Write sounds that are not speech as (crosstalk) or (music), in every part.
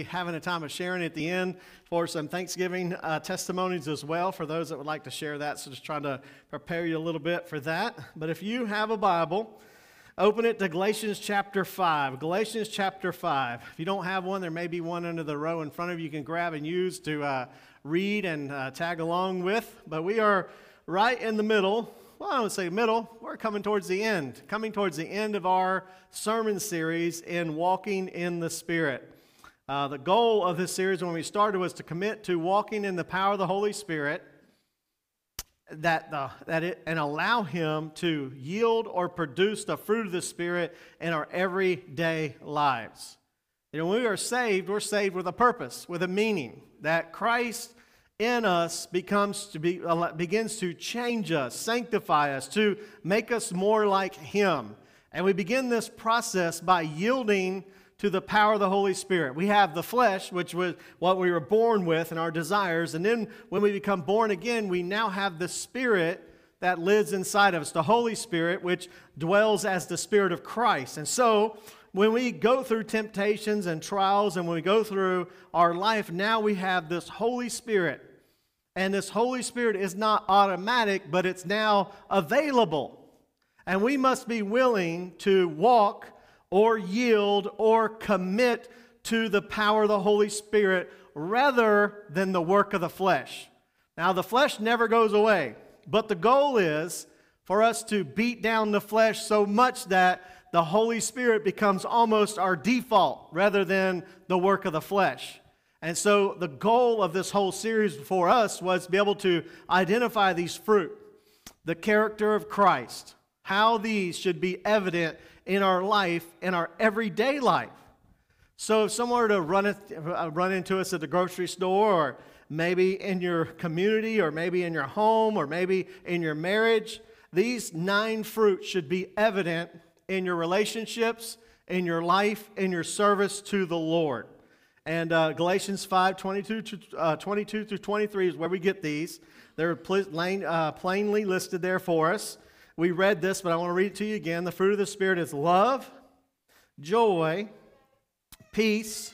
having a time of sharing at the end for some Thanksgiving uh, testimonies as well for those that would like to share that. So just trying to prepare you a little bit for that. But if you have a Bible, open it to Galatians chapter 5. Galatians chapter 5. If you don't have one, there may be one under the row in front of you you can grab and use to uh, read and uh, tag along with. But we are right in the middle. Well, I don't say middle. We're coming towards the end, coming towards the end of our sermon series in Walking in the Spirit. Uh, the goal of this series when we started was to commit to walking in the power of the Holy Spirit that, the, that it, and allow Him to yield or produce the fruit of the Spirit in our everyday lives. You know, when we are saved, we're saved with a purpose, with a meaning, that Christ in us becomes to be, begins to change us, sanctify us, to make us more like Him. And we begin this process by yielding to the power of the Holy Spirit. We have the flesh, which was what we were born with and our desires. And then when we become born again, we now have the Spirit that lives inside of us, the Holy Spirit, which dwells as the Spirit of Christ. And so, when we go through temptations and trials and when we go through our life, now we have this Holy Spirit. And this Holy Spirit is not automatic, but it's now available. And we must be willing to walk or yield or commit to the power of the Holy Spirit rather than the work of the flesh. Now, the flesh never goes away, but the goal is for us to beat down the flesh so much that the Holy Spirit becomes almost our default rather than the work of the flesh. And so, the goal of this whole series for us was to be able to identify these fruit, the character of Christ, how these should be evident in our life, in our everyday life. So if someone were to run, it, uh, run into us at the grocery store, or maybe in your community, or maybe in your home, or maybe in your marriage, these nine fruits should be evident in your relationships, in your life, in your service to the Lord. And uh, Galatians 5 22, to, uh, 22 through 23 is where we get these. They're uh, plainly listed there for us. We read this, but I want to read it to you again. The fruit of the Spirit is love, joy, peace,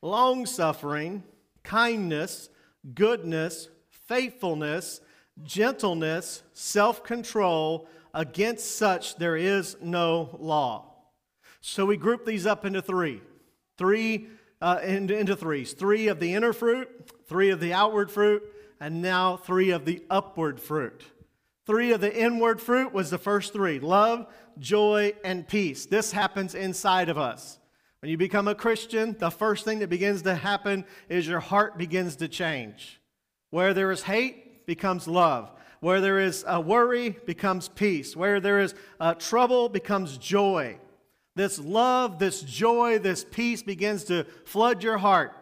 long suffering, kindness, goodness, faithfulness, gentleness, self control. Against such there is no law. So we group these up into three. Three uh, into, into threes. Three of the inner fruit, three of the outward fruit, and now three of the upward fruit. Three of the inward fruit was the first three love, joy, and peace. This happens inside of us. When you become a Christian, the first thing that begins to happen is your heart begins to change. Where there is hate, becomes love. Where there is a worry, becomes peace. Where there is uh, trouble, becomes joy. This love, this joy, this peace begins to flood your heart.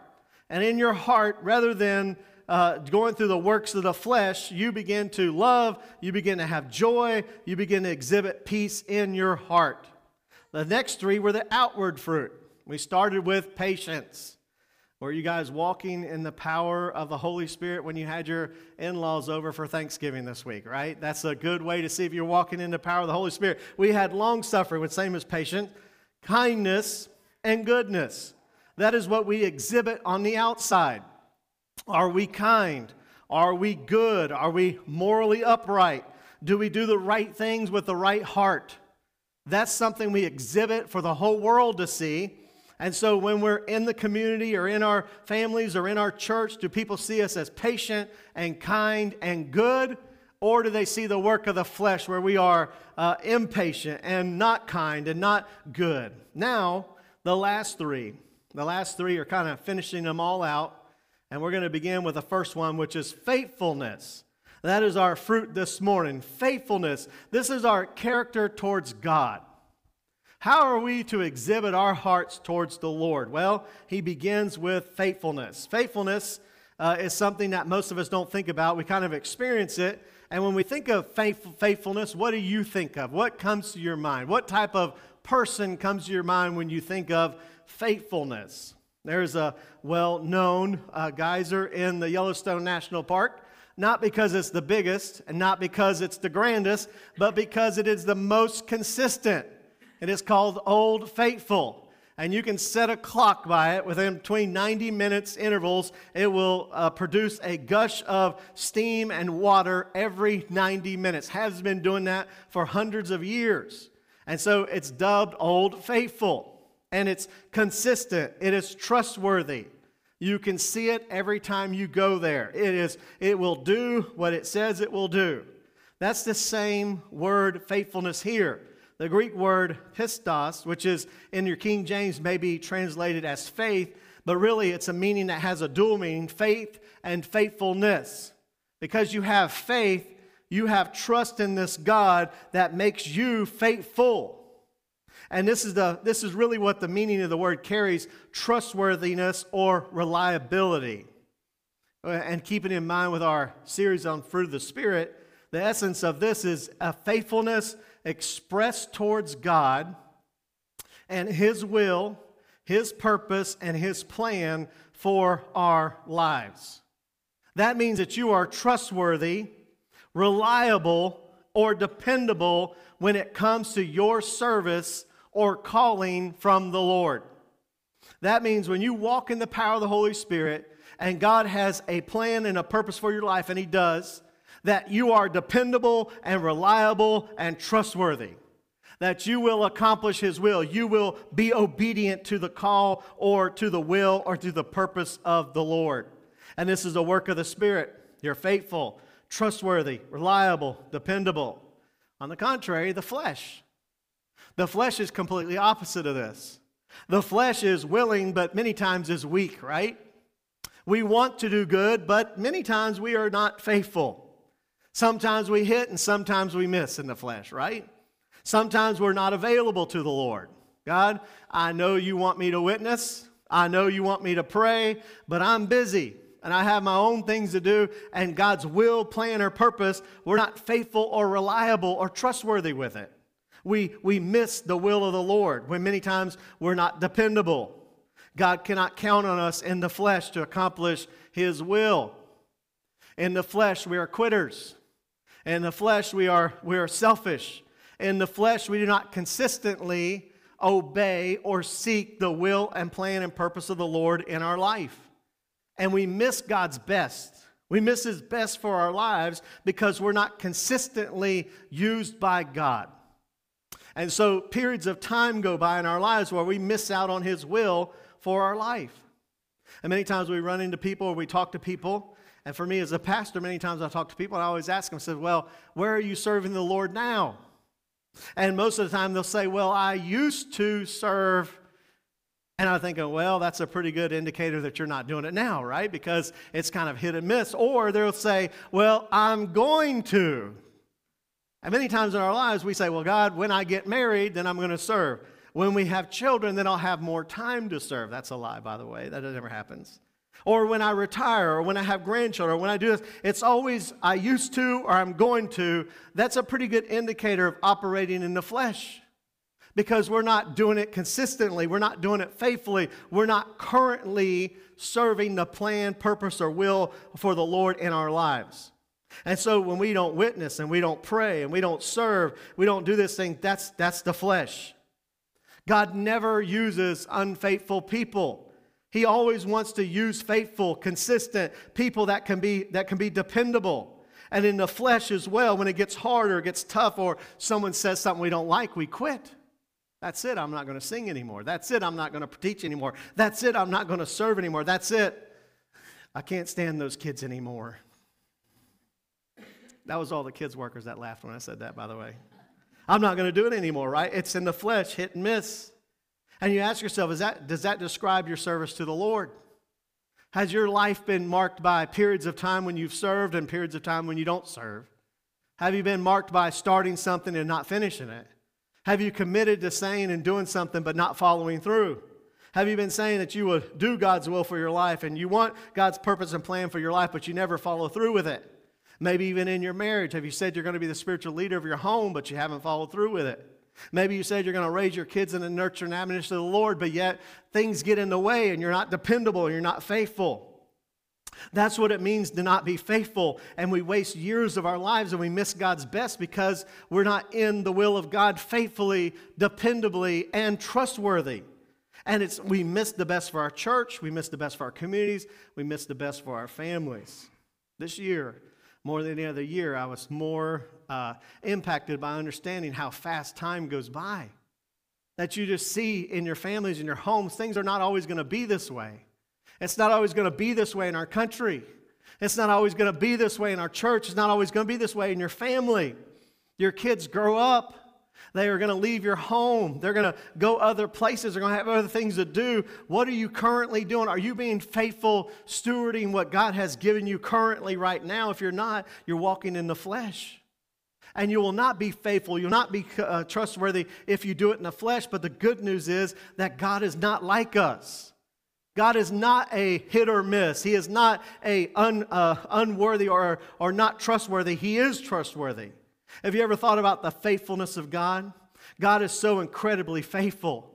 And in your heart, rather than uh, going through the works of the flesh, you begin to love, you begin to have joy, you begin to exhibit peace in your heart. The next three were the outward fruit. We started with patience. Were you guys walking in the power of the Holy Spirit when you had your in laws over for Thanksgiving this week, right? That's a good way to see if you're walking in the power of the Holy Spirit. We had long suffering, which same as patient, kindness, and goodness. That is what we exhibit on the outside. Are we kind? Are we good? Are we morally upright? Do we do the right things with the right heart? That's something we exhibit for the whole world to see. And so when we're in the community or in our families or in our church, do people see us as patient and kind and good? Or do they see the work of the flesh where we are uh, impatient and not kind and not good? Now, the last three. The last three are kind of finishing them all out. And we're going to begin with the first one, which is faithfulness. That is our fruit this morning. Faithfulness. This is our character towards God. How are we to exhibit our hearts towards the Lord? Well, he begins with faithfulness. Faithfulness uh, is something that most of us don't think about. We kind of experience it. And when we think of faith- faithfulness, what do you think of? What comes to your mind? What type of person comes to your mind when you think of faithfulness? There's a well known uh, geyser in the Yellowstone National Park, not because it's the biggest and not because it's the grandest, but because it is the most consistent. It is called Old Faithful. and you can set a clock by it within between 90 minutes intervals it will uh, produce a gush of steam and water every 90 minutes has been doing that for hundreds of years and so it's dubbed old faithful and it's consistent. It is trustworthy. You can see it every time you go there. It is it will do what it says it will do. That's the same word faithfulness here. The Greek word pistos, which is in your King James, may be translated as faith, but really it's a meaning that has a dual meaning faith and faithfulness. Because you have faith, you have trust in this God that makes you faithful. And this is, the, this is really what the meaning of the word carries trustworthiness or reliability. Uh, and keeping in mind with our series on fruit of the Spirit, the essence of this is a faithfulness expressed towards God and His will, His purpose, and His plan for our lives. That means that you are trustworthy, reliable, or dependable when it comes to your service or calling from the Lord. That means when you walk in the power of the Holy Spirit and God has a plan and a purpose for your life, and He does, that you are dependable and reliable and trustworthy, that you will accomplish His will. You will be obedient to the call or to the will or to the purpose of the Lord. And this is a work of the Spirit. You're faithful, trustworthy, reliable, dependable. On the contrary, the flesh. The flesh is completely opposite of this. The flesh is willing, but many times is weak, right? We want to do good, but many times we are not faithful. Sometimes we hit and sometimes we miss in the flesh, right? Sometimes we're not available to the Lord. God, I know you want me to witness. I know you want me to pray, but I'm busy and I have my own things to do, and God's will, plan, or purpose, we're not faithful or reliable or trustworthy with it. We, we miss the will of the Lord when many times we're not dependable. God cannot count on us in the flesh to accomplish His will. In the flesh, we are quitters. In the flesh, we are, we are selfish. In the flesh, we do not consistently obey or seek the will and plan and purpose of the Lord in our life. And we miss God's best. We miss His best for our lives because we're not consistently used by God. And so periods of time go by in our lives where we miss out on His will for our life. And many times we run into people or we talk to people and for me as a pastor, many times I talk to people and I always ask them, I said, Well, where are you serving the Lord now? And most of the time they'll say, Well, I used to serve. And I'm thinking, well, that's a pretty good indicator that you're not doing it now, right? Because it's kind of hit and miss. Or they'll say, Well, I'm going to. And many times in our lives, we say, Well, God, when I get married, then I'm going to serve. When we have children, then I'll have more time to serve. That's a lie, by the way. That never happens or when I retire, or when I have grandchildren, or when I do this. It's always I used to or I'm going to. That's a pretty good indicator of operating in the flesh because we're not doing it consistently, we're not doing it faithfully, we're not currently serving the plan, purpose, or will for the Lord in our lives. And so when we don't witness and we don't pray and we don't serve, we don't do this thing, that's, that's the flesh. God never uses unfaithful people. He always wants to use faithful, consistent people that can be, that can be dependable. And in the flesh as well, when it gets hard or it gets tough or someone says something we don't like, we quit. That's it, I'm not going to sing anymore. That's it, I'm not going to teach anymore. That's it, I'm not going to serve anymore. That's it. I can't stand those kids anymore. That was all the kids' workers that laughed when I said that, by the way. I'm not going to do it anymore, right? It's in the flesh, hit and miss. And you ask yourself, is that, does that describe your service to the Lord? Has your life been marked by periods of time when you've served and periods of time when you don't serve? Have you been marked by starting something and not finishing it? Have you committed to saying and doing something but not following through? Have you been saying that you will do God's will for your life and you want God's purpose and plan for your life, but you never follow through with it? Maybe even in your marriage, have you said you're going to be the spiritual leader of your home, but you haven't followed through with it? Maybe you said you're going to raise your kids in the nurture and admonition of the Lord, but yet things get in the way and you're not dependable and you're not faithful. That's what it means to not be faithful. And we waste years of our lives and we miss God's best because we're not in the will of God faithfully, dependably, and trustworthy. And it's, we miss the best for our church, we miss the best for our communities, we miss the best for our families. This year, more than any other year, I was more uh, impacted by understanding how fast time goes by. That you just see in your families, in your homes, things are not always going to be this way. It's not always going to be this way in our country. It's not always going to be this way in our church. It's not always going to be this way in your family. Your kids grow up. They are going to leave your home. They're going to go other places. They're going to have other things to do. What are you currently doing? Are you being faithful, stewarding what God has given you currently right now? If you're not, you're walking in the flesh. And you will not be faithful. You'll not be uh, trustworthy if you do it in the flesh. But the good news is that God is not like us. God is not a hit or miss. He is not a un, uh, unworthy or, or not trustworthy. He is trustworthy. Have you ever thought about the faithfulness of God? God is so incredibly faithful.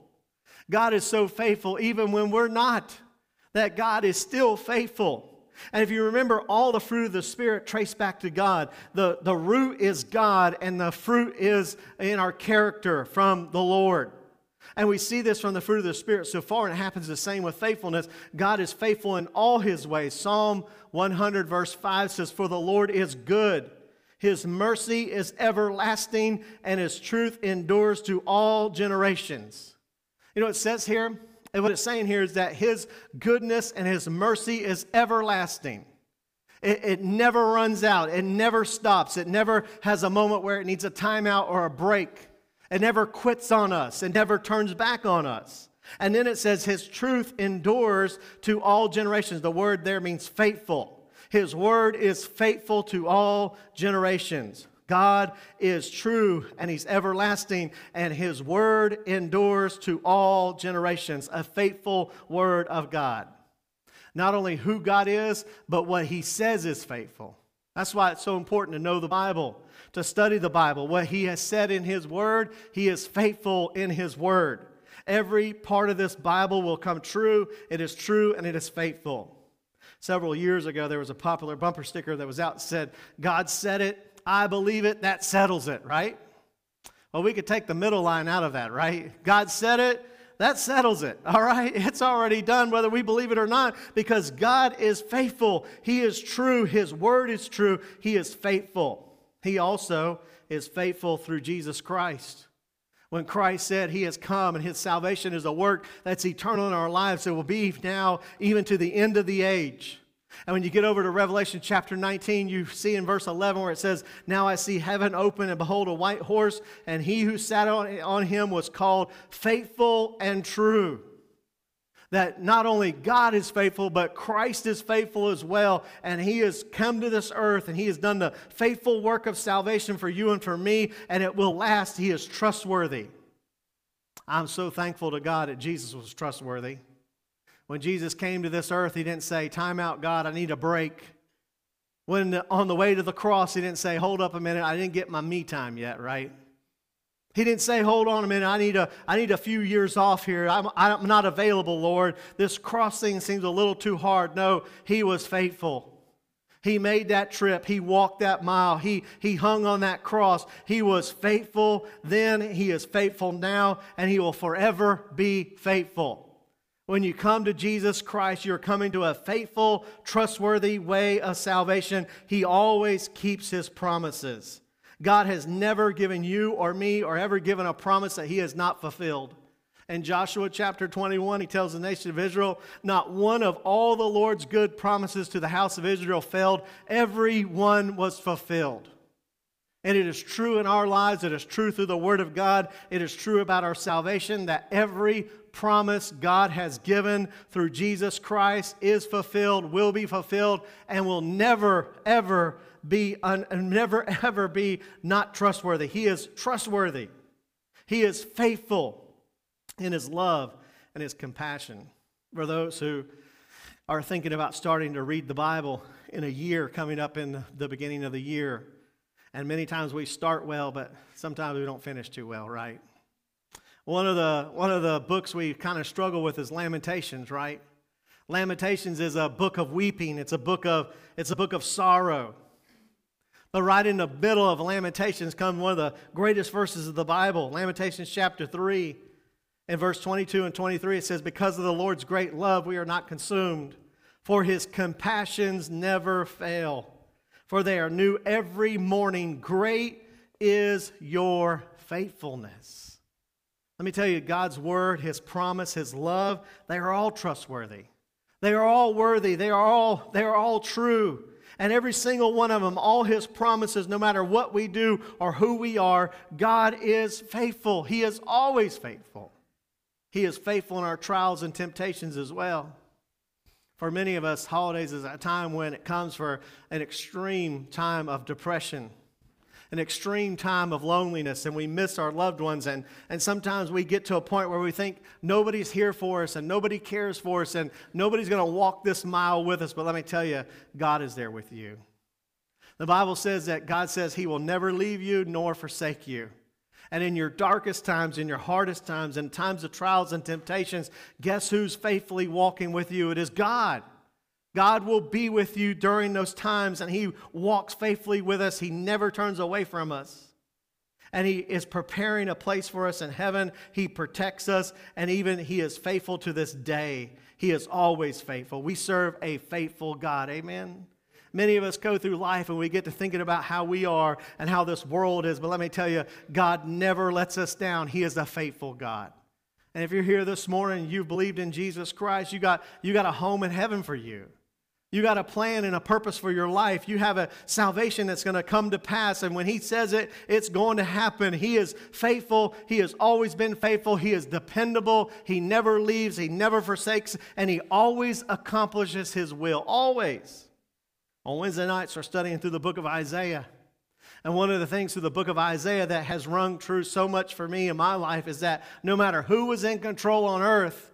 God is so faithful even when we're not, that God is still faithful. And if you remember, all the fruit of the Spirit trace back to God. The, the root is God, and the fruit is in our character from the Lord. And we see this from the fruit of the Spirit so far, and it happens the same with faithfulness. God is faithful in all his ways. Psalm 100, verse 5 says, For the Lord is good his mercy is everlasting, and his truth endures to all generations. You know, what it says here, and what it's saying here is that his goodness and his mercy is everlasting. It, it, never runs out, it never stops, it never has a moment where it needs a timeout or a break. It never quits on us, it never turns back on us. And then it says, His truth endures to all generations. The word there means faithful. His word is faithful to all generations. God is true and He's everlasting, and His word endures to all generations. A faithful word of God. Not only who God is, but what He says is faithful. That's why it's so important to know the Bible, to study the Bible. What He has said in His word, He is faithful in His word. Every part of this Bible will come true. It is true and it is faithful. Several years ago, there was a popular bumper sticker that was out that said, God said it, I believe it, that settles it, right? Well, we could take the middle line out of that, right? God said it, that settles it, all right? (laughs) It's already done, whether we believe it or not, because God is faithful. He is true. His word is true. He is faithful. He also is faithful through Jesus Christ. When Christ said he has come and his salvation is a work that's eternal in our lives, it will be now even to the end of the age. And when you get over to Revelation chapter 19, you see in verse 11 where it says, Now I see heaven open, and behold, a white horse, and he who sat on, on him was called faithful and true that not only God is faithful, but Christ is faithful as well. And He has come to this earth and He has done the faithful work of salvation for you and for me, and it will last. He is trustworthy. I'm so thankful to God that Jesus was trustworthy. When Jesus came to this earth, He didn't say, Time out, God, I need a break. When on the way to the cross, He didn't say, Hold up a minute, I didn't get my me time yet, right? He didn't say, Hold on a minute, I need a, I need a few years off here. I'm, I'm not available, Lord. This cross thing seems a little too hard. No, he was faithful. He made that trip. He walked that mile. He, he hung on that cross. He was faithful then. He is faithful now, and he will forever be faithful. When you come to Jesus Christ, you're coming to a faithful, trustworthy way of salvation. He always keeps his promises. God has never given you or me or ever given a promise that he has not fulfilled. In Joshua chapter 21, he tells the nation of Israel, Not one of all the Lord's good promises to the house of Israel failed, every one was fulfilled. And it is true in our lives, it is true through the Word of God, it is true about our salvation that every promise God has given through Jesus Christ is fulfilled, will be fulfilled, and will never, ever be un, never (laughs) ever be not trustworthy. He is trustworthy. He is faithful in his love and his compassion. For those who are thinking about starting to read the Bible in a year coming up in the beginning of the year, and many times we start well, but sometimes we don't finish too well, right? One of the one of the books we kind of struggle with is Lamentations, right? Lamentations is a book of weeping. It's a book of it's a book of sorrow. But right in the middle of Lamentations comes one of the greatest verses of the Bible, Lamentations chapter 3. and verse 22 and 23, it says, Because of the Lord's great love, we are not consumed, for his compassions never fail, for they are new every morning. Great is your faithfulness. Let me tell you, God's word, his promise, his love, they are all trustworthy. They are all worthy. They are all, they are all true. And every single one of them, all his promises, no matter what we do or who we are, God is faithful. He is always faithful. He is faithful in our trials and temptations as well. For many of us, holidays is a time when it comes for an extreme time of depression an extreme time of loneliness and we miss our loved ones. And, and sometimes we get to a point where we think nobody's here for us and nobody cares for us and nobody's going to walk this mile with us. But let me tell you, God is there with you. The Bible says that God says He will never leave you nor forsake you. And in your darkest times, in your hardest times, in times of trials and temptations, guess who's faithfully walking with you? It is God. God will be with you during those times, and He walks faithfully with us. He never turns away from us. And He is preparing a place for us in heaven. He protects us, and even He is faithful to this day. He is always faithful. We serve a faithful God. Amen. Many of us go through life and we get to thinking about how we are and how this world is. But let me tell you, God never lets us down. He is a faithful God. And if you're here this morning, you've believed in Jesus Christ, you got, you got a home in heaven for you. You got a plan and a purpose for your life. You have a salvation that's going to come to pass. And when He says it, it's going to happen. He is faithful. He has always been faithful. He is dependable. He never leaves. He never forsakes. And He always accomplishes His will. Always. On Wednesday nights, we're studying through the book of Isaiah. And one of the things through the book of Isaiah that has rung true so much for me in my life is that no matter who was in control on earth,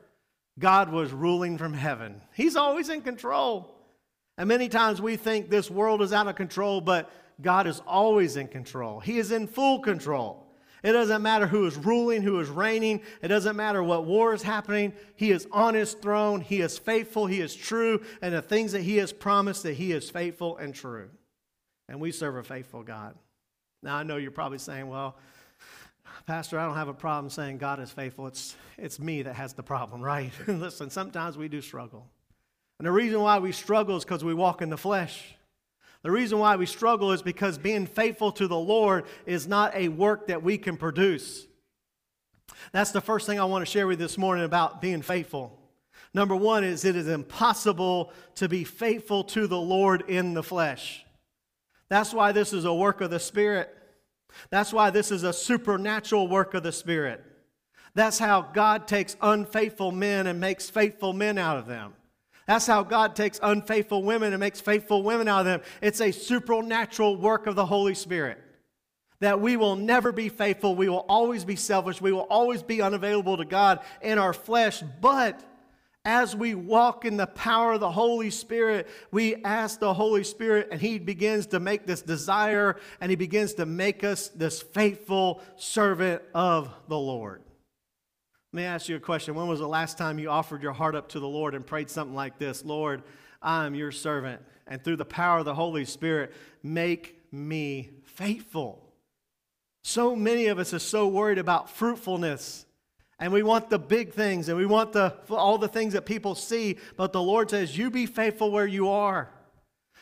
God was ruling from heaven. He's always in control. And many times we think this world is out of control, but God is always in control. He is in full control. It doesn't matter who is ruling, who is reigning. It doesn't matter what war is happening. He is on his throne. He is faithful. He is true. And the things that he has promised, that he is faithful and true. And we serve a faithful God. Now, I know you're probably saying, well, Pastor, I don't have a problem saying God is faithful. It's, it's me that has the problem, right? (laughs) Listen, sometimes we do struggle. And the reason why we struggle is because we walk in the flesh. The reason why we struggle is because being faithful to the Lord is not a work that we can produce. That's the first thing I want to share with you this morning about being faithful. Number one is it is impossible to be faithful to the Lord in the flesh. That's why this is a work of the Spirit. That's why this is a supernatural work of the Spirit. That's how God takes unfaithful men and makes faithful men out of them. That's how God takes unfaithful women and makes faithful women out of them. It's a supernatural work of the Holy Spirit. That we will never be faithful. We will always be selfish. We will always be unavailable to God in our flesh. But as we walk in the power of the Holy Spirit, we ask the Holy Spirit, and He begins to make this desire and He begins to make us this faithful servant of the Lord. Let me ask you a question. When was the last time you offered your heart up to the Lord and prayed something like this Lord, I am your servant, and through the power of the Holy Spirit, make me faithful? So many of us are so worried about fruitfulness. And we want the big things and we want the, all the things that people see. But the Lord says, You be faithful where you are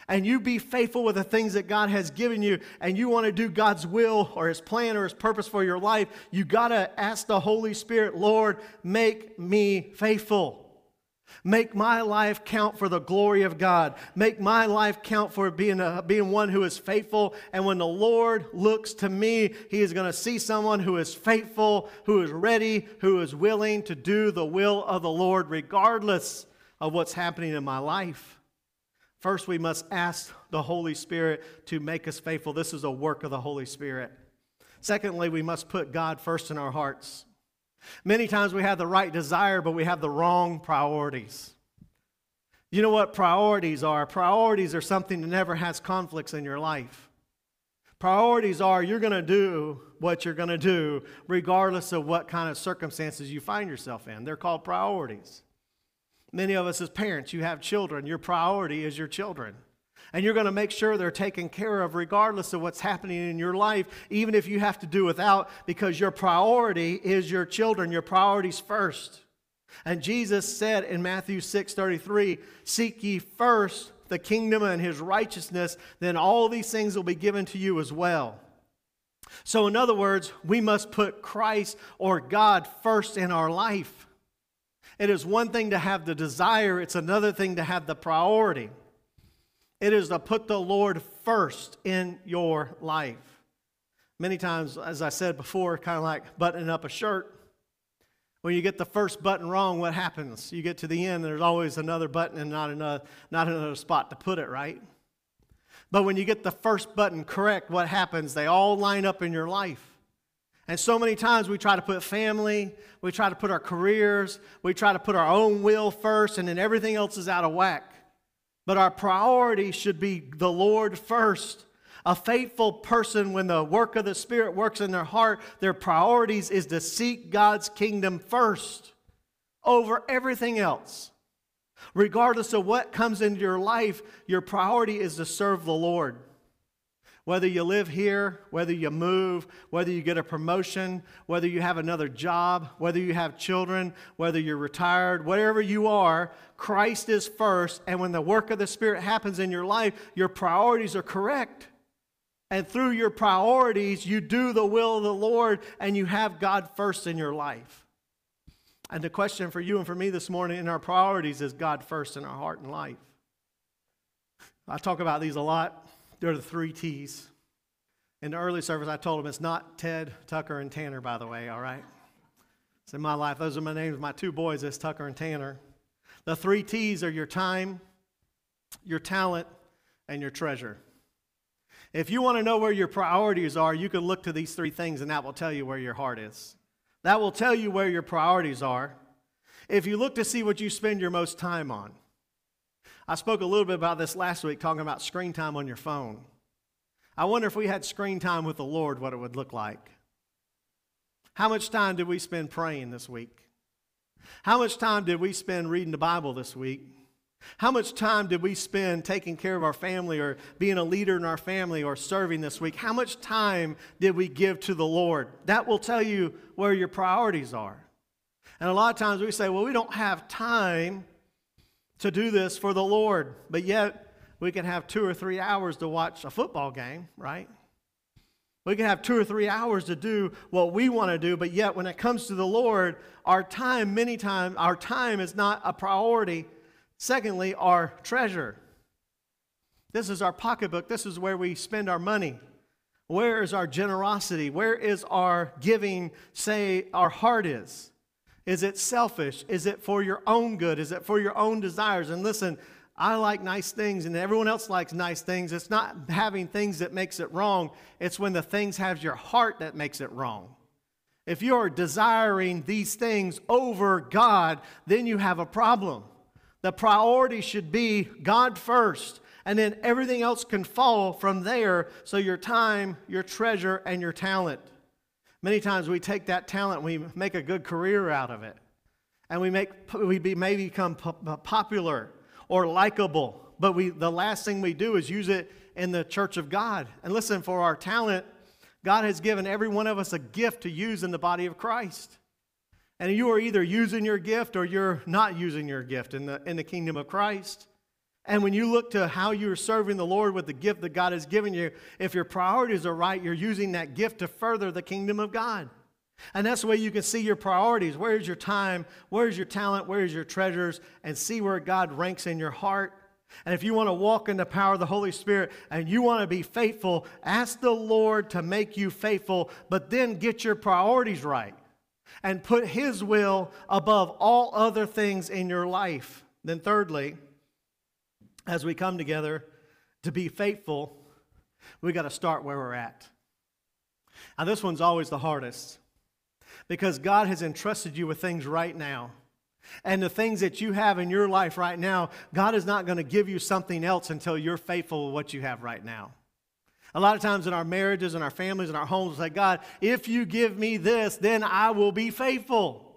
and you be faithful with the things that God has given you, and you want to do God's will or His plan or His purpose for your life, you got to ask the Holy Spirit, Lord, make me faithful. Make my life count for the glory of God. Make my life count for being, a, being one who is faithful. And when the Lord looks to me, He is going to see someone who is faithful, who is ready, who is willing to do the will of the Lord, regardless of what's happening in my life. First, we must ask the Holy Spirit to make us faithful. This is a work of the Holy Spirit. Secondly, we must put God first in our hearts. Many times we have the right desire, but we have the wrong priorities. You know what priorities are? Priorities are something that never has conflicts in your life. Priorities are you're going to do what you're going to do regardless of what kind of circumstances you find yourself in. They're called priorities. Many of us as parents, you have children. Your priority is your children. And you're going to make sure they're taken care of regardless of what's happening in your life, even if you have to do without, because your priority is your children. Your priority's first. And Jesus said in Matthew 6 33, Seek ye first the kingdom and his righteousness, then all these things will be given to you as well. So, in other words, we must put Christ or God first in our life. It is one thing to have the desire, it's another thing to have the priority. It is to put the Lord first in your life. Many times, as I said before, kind of like buttoning up a shirt. When you get the first button wrong, what happens? You get to the end, there's always another button and not another, not another spot to put it, right? But when you get the first button correct, what happens? They all line up in your life. And so many times we try to put family, we try to put our careers, we try to put our own will first, and then everything else is out of whack. But our priority should be the Lord first. A faithful person, when the work of the Spirit works in their heart, their priorities is to seek God's kingdom first over everything else. Regardless of what comes into your life, your priority is to serve the Lord. Whether you live here, whether you move, whether you get a promotion, whether you have another job, whether you have children, whether you're retired, whatever you are, Christ is first. And when the work of the Spirit happens in your life, your priorities are correct. And through your priorities, you do the will of the Lord and you have God first in your life. And the question for you and for me this morning in our priorities is God first in our heart and life. I talk about these a lot. They're the three T's. In the early service, I told them it's not Ted, Tucker, and Tanner, by the way, all right? It's in my life. Those are my names. My two boys is Tucker and Tanner. The three T's are your time, your talent, and your treasure. If you want to know where your priorities are, you can look to these three things, and that will tell you where your heart is. That will tell you where your priorities are. If you look to see what you spend your most time on, I spoke a little bit about this last week, talking about screen time on your phone. I wonder if we had screen time with the Lord, what it would look like. How much time did we spend praying this week? How much time did we spend reading the Bible this week? How much time did we spend taking care of our family or being a leader in our family or serving this week? How much time did we give to the Lord? That will tell you where your priorities are. And a lot of times we say, well, we don't have time to do this for the Lord, but yet we can have two or three hours to watch a football game, right? We can have two or three hours to do what we want to do, but yet when it comes to the Lord, our time, many times, our time is not a priority Secondly, our treasure. This is our pocketbook. This is where we spend our money. Where is our generosity? Where is our giving, say, our heart is? Is it selfish? Is it for your own good? Is it for your own desires? And listen, I like nice things and everyone else likes nice things. It's not having things that makes it wrong. It's when the things have your heart that makes it wrong. If you are desiring these things over God, then you have a problem. The priority should be God first, and then everything else can fall from there. So your time, your treasure, and your talent. Many times we take that talent, we make a good career out of it, and we make we be, may become popular or likable. But we the last thing we do is use it in the church of God. And listen, for our talent, God has given every one of us a gift to use in the body of Christ. And you are either using your gift or you're not using your gift in the, in the kingdom of Christ. And when you look to how you're serving the Lord with the gift that God has given you, if your priorities are right, you're using that gift to further the kingdom of God. And that's the way you can see your priorities. Where's your time? Where's your talent? Where's your treasures? And see where God ranks in your heart. And if you want to walk in the power of the Holy Spirit and you want to be faithful, ask the Lord to make you faithful, but then get your priorities right and put His will above all other things in your life. Then, thirdly, as we come together to be faithful, we got to start where we're at. Now, this one's always the hardest because God has entrusted you with things right now. And the things that you have in your life right now, God is not going to give you something else until you're faithful with what you have right now. A lot of times in our marriages and our families and our homes, we say, God, if you give me this, then I will be faithful.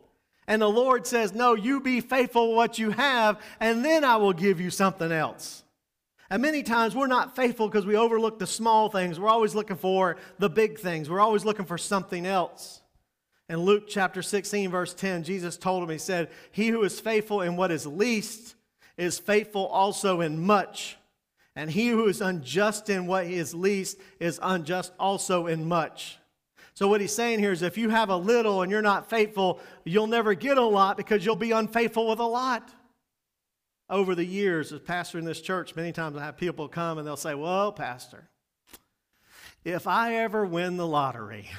And the Lord says, No, you be faithful what you have, and then I will give you something else. And many times we're not faithful because we overlook the small things. We're always looking for the big things. We're always looking for something else. In Luke chapter 16, verse 10, Jesus told him, He said, He who is faithful in what is least is faithful also in much. And he who is unjust in what is least is unjust also in much. So, what he's saying here is if you have a little and you're not faithful, you'll never get a lot because you'll be unfaithful with a lot. Over the years, as pastor in this church, many times I have people come and they'll say, Well, Pastor, if I ever win the lottery,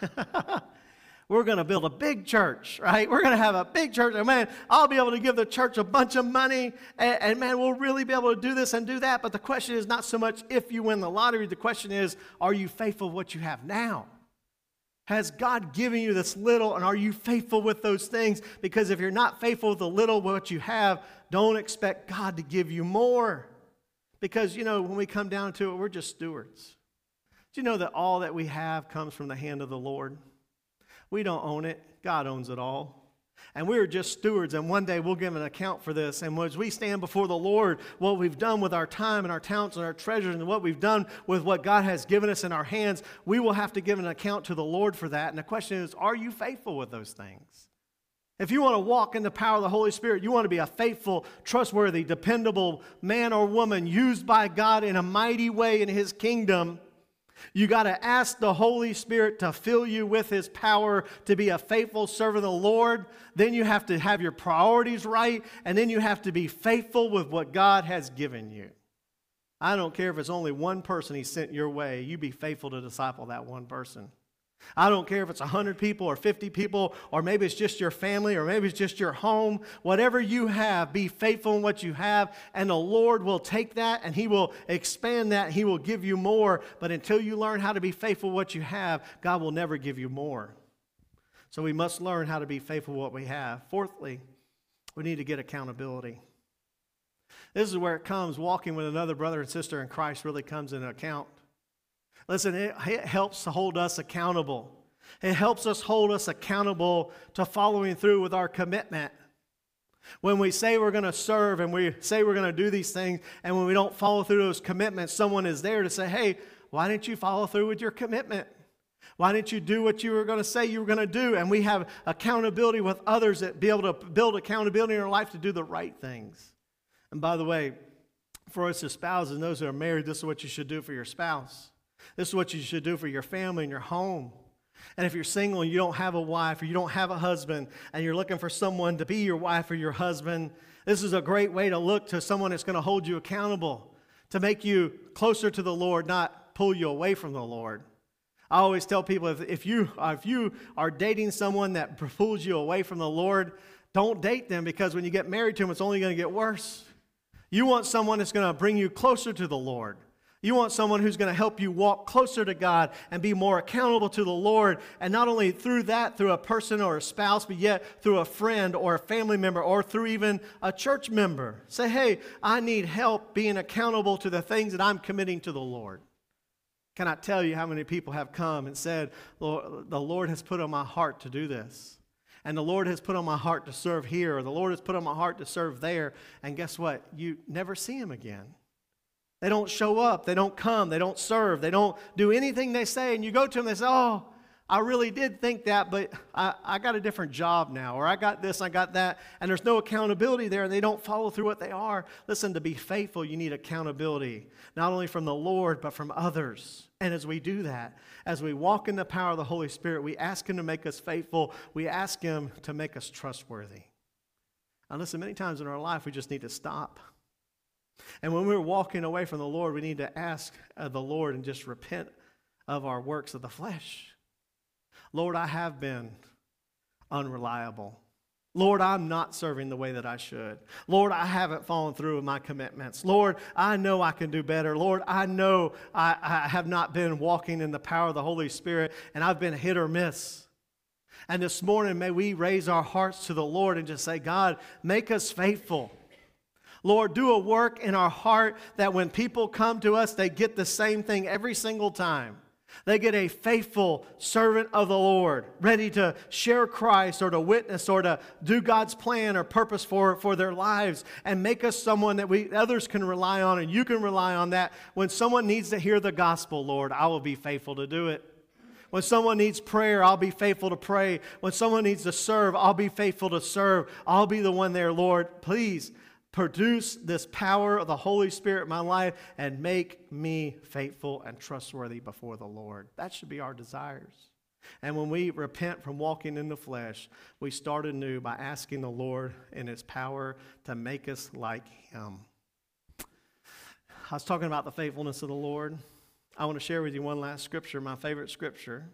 (laughs) we're going to build a big church, right? We're going to have a big church. And man, I'll be able to give the church a bunch of money. And, and, man, we'll really be able to do this and do that. But the question is not so much if you win the lottery. The question is, are you faithful with what you have now? Has God given you this little, and are you faithful with those things? Because if you're not faithful with the little, what you have, don't expect God to give you more. Because, you know, when we come down to it, we're just stewards. Do you know that all that we have comes from the hand of the Lord? We don't own it, God owns it all. And we are just stewards, and one day we'll give an account for this. And as we stand before the Lord, what we've done with our time and our talents and our treasures, and what we've done with what God has given us in our hands, we will have to give an account to the Lord for that. And the question is, are you faithful with those things? If you want to walk in the power of the Holy Spirit, you want to be a faithful, trustworthy, dependable man or woman used by God in a mighty way in His kingdom you got to ask the Holy Spirit to fill you with His power to be a faithful servant of the Lord. Then you have to have your priorities right, and then you have to be faithful with what God has given you. I don't care if it's only one person He sent your way, you be faithful to disciple that one person. I don't care if it's 100 people or 50 people, or maybe it's just your family, or maybe it's just your home. Whatever you have, be faithful in what you have, and the Lord will take that and He will expand that. He will give you more. But until you learn how to be faithful what you have, God will never give you more. So we must learn how to be faithful what we have. Fourthly, we need to get accountability. This is where it comes. Walking with another brother and sister in Christ really comes into account. Listen, it, it helps to hold us accountable. It helps us hold us accountable to following through with our commitment. When we say we're going to serve and we say we're going to do these things, and when we don't follow through those commitments, someone is there to say, hey, why didn't you follow through with your commitment? Why didn't you do what you were going to say you were going to do? And we have accountability with others that be able to build accountability in our life to do the right things. And by the way, for us as spouses and those who are married, this is what you should do for your spouse. This is what you should do for your family and your home. And if you're single and you don't have a wife or you don't have a husband and you're looking for someone to be your wife or your husband, this is a great way to look to someone that's going to hold you accountable, to make you closer to the Lord, not pull you away from the Lord. I always tell people if, if, you, if you are dating someone that pulls you away from the Lord, don't date them because when you get married to them, it's only going to get worse. You want someone that's going to bring you closer to the Lord. You want someone who's going to help you walk closer to God and be more accountable to the Lord. And not only through that, through a person or a spouse, but yet through a friend or a family member or through even a church member. Say, hey, I need help being accountable to the things that I'm committing to the Lord. Cannot tell you how many people have come and said, Lord, the Lord has put on my heart to do this. And the Lord has put on my heart to serve here, or the Lord has put on my heart to serve there. And guess what? You never see him again. They don't show up. They don't come. They don't serve. They don't do anything they say. And you go to them, they say, Oh, I really did think that, but I, I got a different job now, or I got this, I got that. And there's no accountability there, and they don't follow through what they are. Listen, to be faithful, you need accountability, not only from the Lord, but from others. And as we do that, as we walk in the power of the Holy Spirit, we ask Him to make us faithful, we ask Him to make us trustworthy. And listen, many times in our life, we just need to stop and when we're walking away from the Lord, we need to ask uh, the Lord and just repent of our works of the flesh. Lord, I have been unreliable. Lord, I'm not serving the way that I should. Lord, I haven't fallen through with my commitments. Lord, I know I can do better. Lord, I know I, I, have not been walking in the power of the Holy Spirit and I've been hit or miss. And this morning, may we raise our hearts to the Lord and just say, God, make us faithful. Lord, do a work in our heart that when people come to us, they get the same thing every single time. They get a faithful servant of the Lord, ready to share Christ or to witness or to do God's plan or purpose for, for their lives and make us someone that we others can rely on and you can rely on that. When someone needs to hear the gospel, Lord, I will be faithful to do it. When someone needs prayer, I'll be faithful to pray. When someone needs to serve, I'll be faithful to serve. I'll be the one there, Lord. Please produce this power of the Holy Spirit in my life and make me faithful and trustworthy before the Lord. That should be our desires. And when we repent from walking in the flesh, we start anew by asking the Lord in His power to make us like Him. I was talking about the faithfulness of the Lord. I want to share with you one last scripture, my favorite scripture.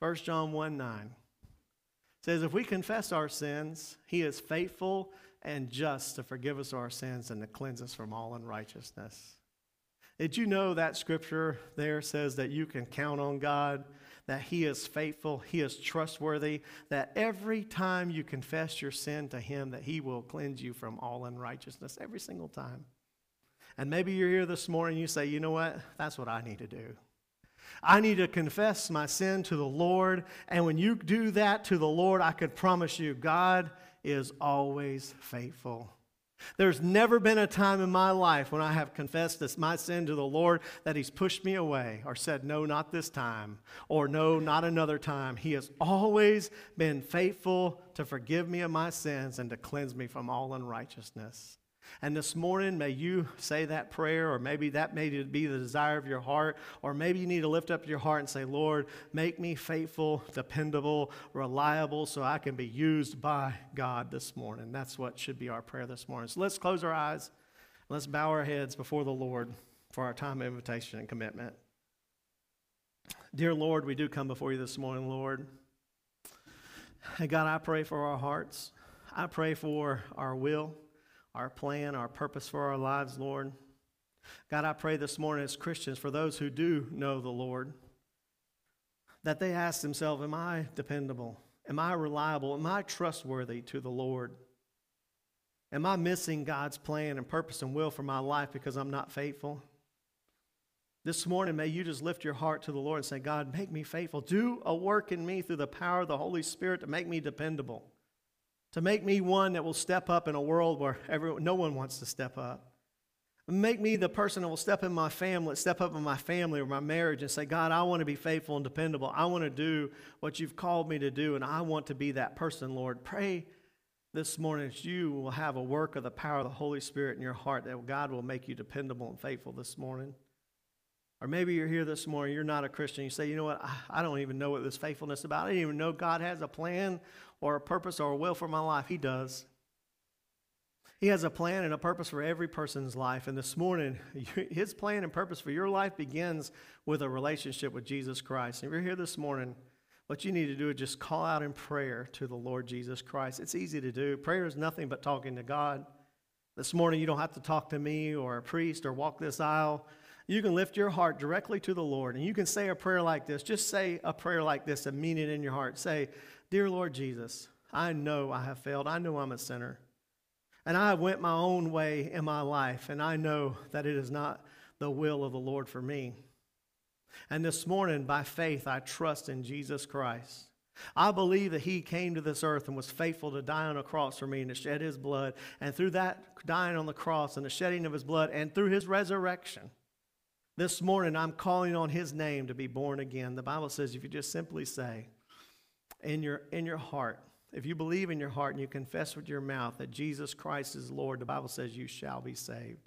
1 John 1 9 says, If we confess our sins, He is faithful and just to forgive us our sins and to cleanse us from all unrighteousness. Did you know that scripture there says that you can count on God, that He is faithful, He is trustworthy, that every time you confess your sin to Him, that He will cleanse you from all unrighteousness every single time. And maybe you're here this morning, you say, you know what? That's what I need to do. I need to confess my sin to the Lord. And when you do that to the Lord, I can promise you, God is always faithful. There's never been a time in my life when I have confessed this, my sin to the Lord that He's pushed me away or said, No, not this time, or No, not another time. He has always been faithful to forgive me of my sins and to cleanse me from all unrighteousness. And this morning, may you say that prayer, or maybe that may be the desire of your heart, or maybe you need to lift up your heart and say, Lord, make me faithful, dependable, reliable, so I can be used by God this morning. That's what should be our prayer this morning. So let's close our eyes. Let's bow our heads before the Lord for our time of invitation and commitment. Dear Lord, we do come before you this morning, Lord. And God, I pray for our hearts. I pray for our will our plan, our purpose for our lives, Lord. God, I pray this morning as Christians, for those who do know the Lord, that they ask themselves, Am I dependable? Am I reliable? Am I trustworthy to the Lord? Am I missing God's plan and purpose and will for my life because I'm not faithful? This morning, may you just lift your heart to the Lord and say, God, make me faithful. Do a work in me through the power of the Holy Spirit to make me dependable to make me one that will step up in a world where everyone, no one wants to step up. Make me the person that will step in my family, step up in my family or my marriage and say, God, I want to be faithful and dependable. I want to do what you've called me to do, and I want to be that person, Lord. Pray this morning that you will have a work of the power of the Holy Spirit in your heart, that God will make you dependable and faithful this morning. Or maybe you're here this morning, you're not a Christian. You say, you know what, I don't even know what this faithfulness is about. I didn't even know God has a plan or a purpose or a will for my life. He does. He has a plan and a purpose for every person's life. And this morning, (laughs) his plan and purpose for your life begins with a relationship with Jesus Christ. And if you're here this morning, what you need to do is just call out in prayer to the Lord Jesus Christ. It's easy to do. Prayer is nothing but talking to God. This morning, you don't have to talk to me or a priest or walk this aisle. You can lift your heart directly to the Lord and you can say a prayer like this. Just say a prayer like this and mean it in your heart. Say, Dear Lord Jesus, I know I have failed. I know I'm a sinner. And I went my own way in my life, and I know that it is not the will of the Lord for me. And this morning, by faith, I trust in Jesus Christ. I believe that He came to this earth and was faithful to die on a cross for me and to shed His blood. And through that dying on the cross and the shedding of His blood and through His resurrection, this morning I'm calling on His name to be born again. The Bible says if you just simply say, in your, in your heart, if you believe in your heart and you confess with your mouth that Jesus Christ is Lord, the Bible says you shall be saved.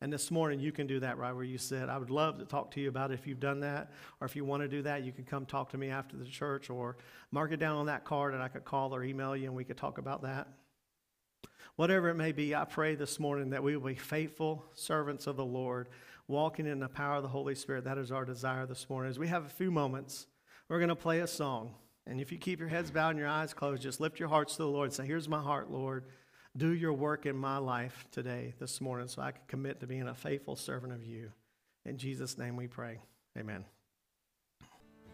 And this morning, you can do that right where you sit. I would love to talk to you about it if you've done that, or if you want to do that, you can come talk to me after the church, or mark it down on that card, and I could call or email you, and we could talk about that. Whatever it may be, I pray this morning that we will be faithful servants of the Lord, walking in the power of the Holy Spirit. That is our desire this morning. As we have a few moments, we're going to play a song. And if you keep your heads bowed and your eyes closed, just lift your hearts to the Lord and say, Here's my heart, Lord. Do your work in my life today, this morning, so I can commit to being a faithful servant of you. In Jesus' name we pray. Amen.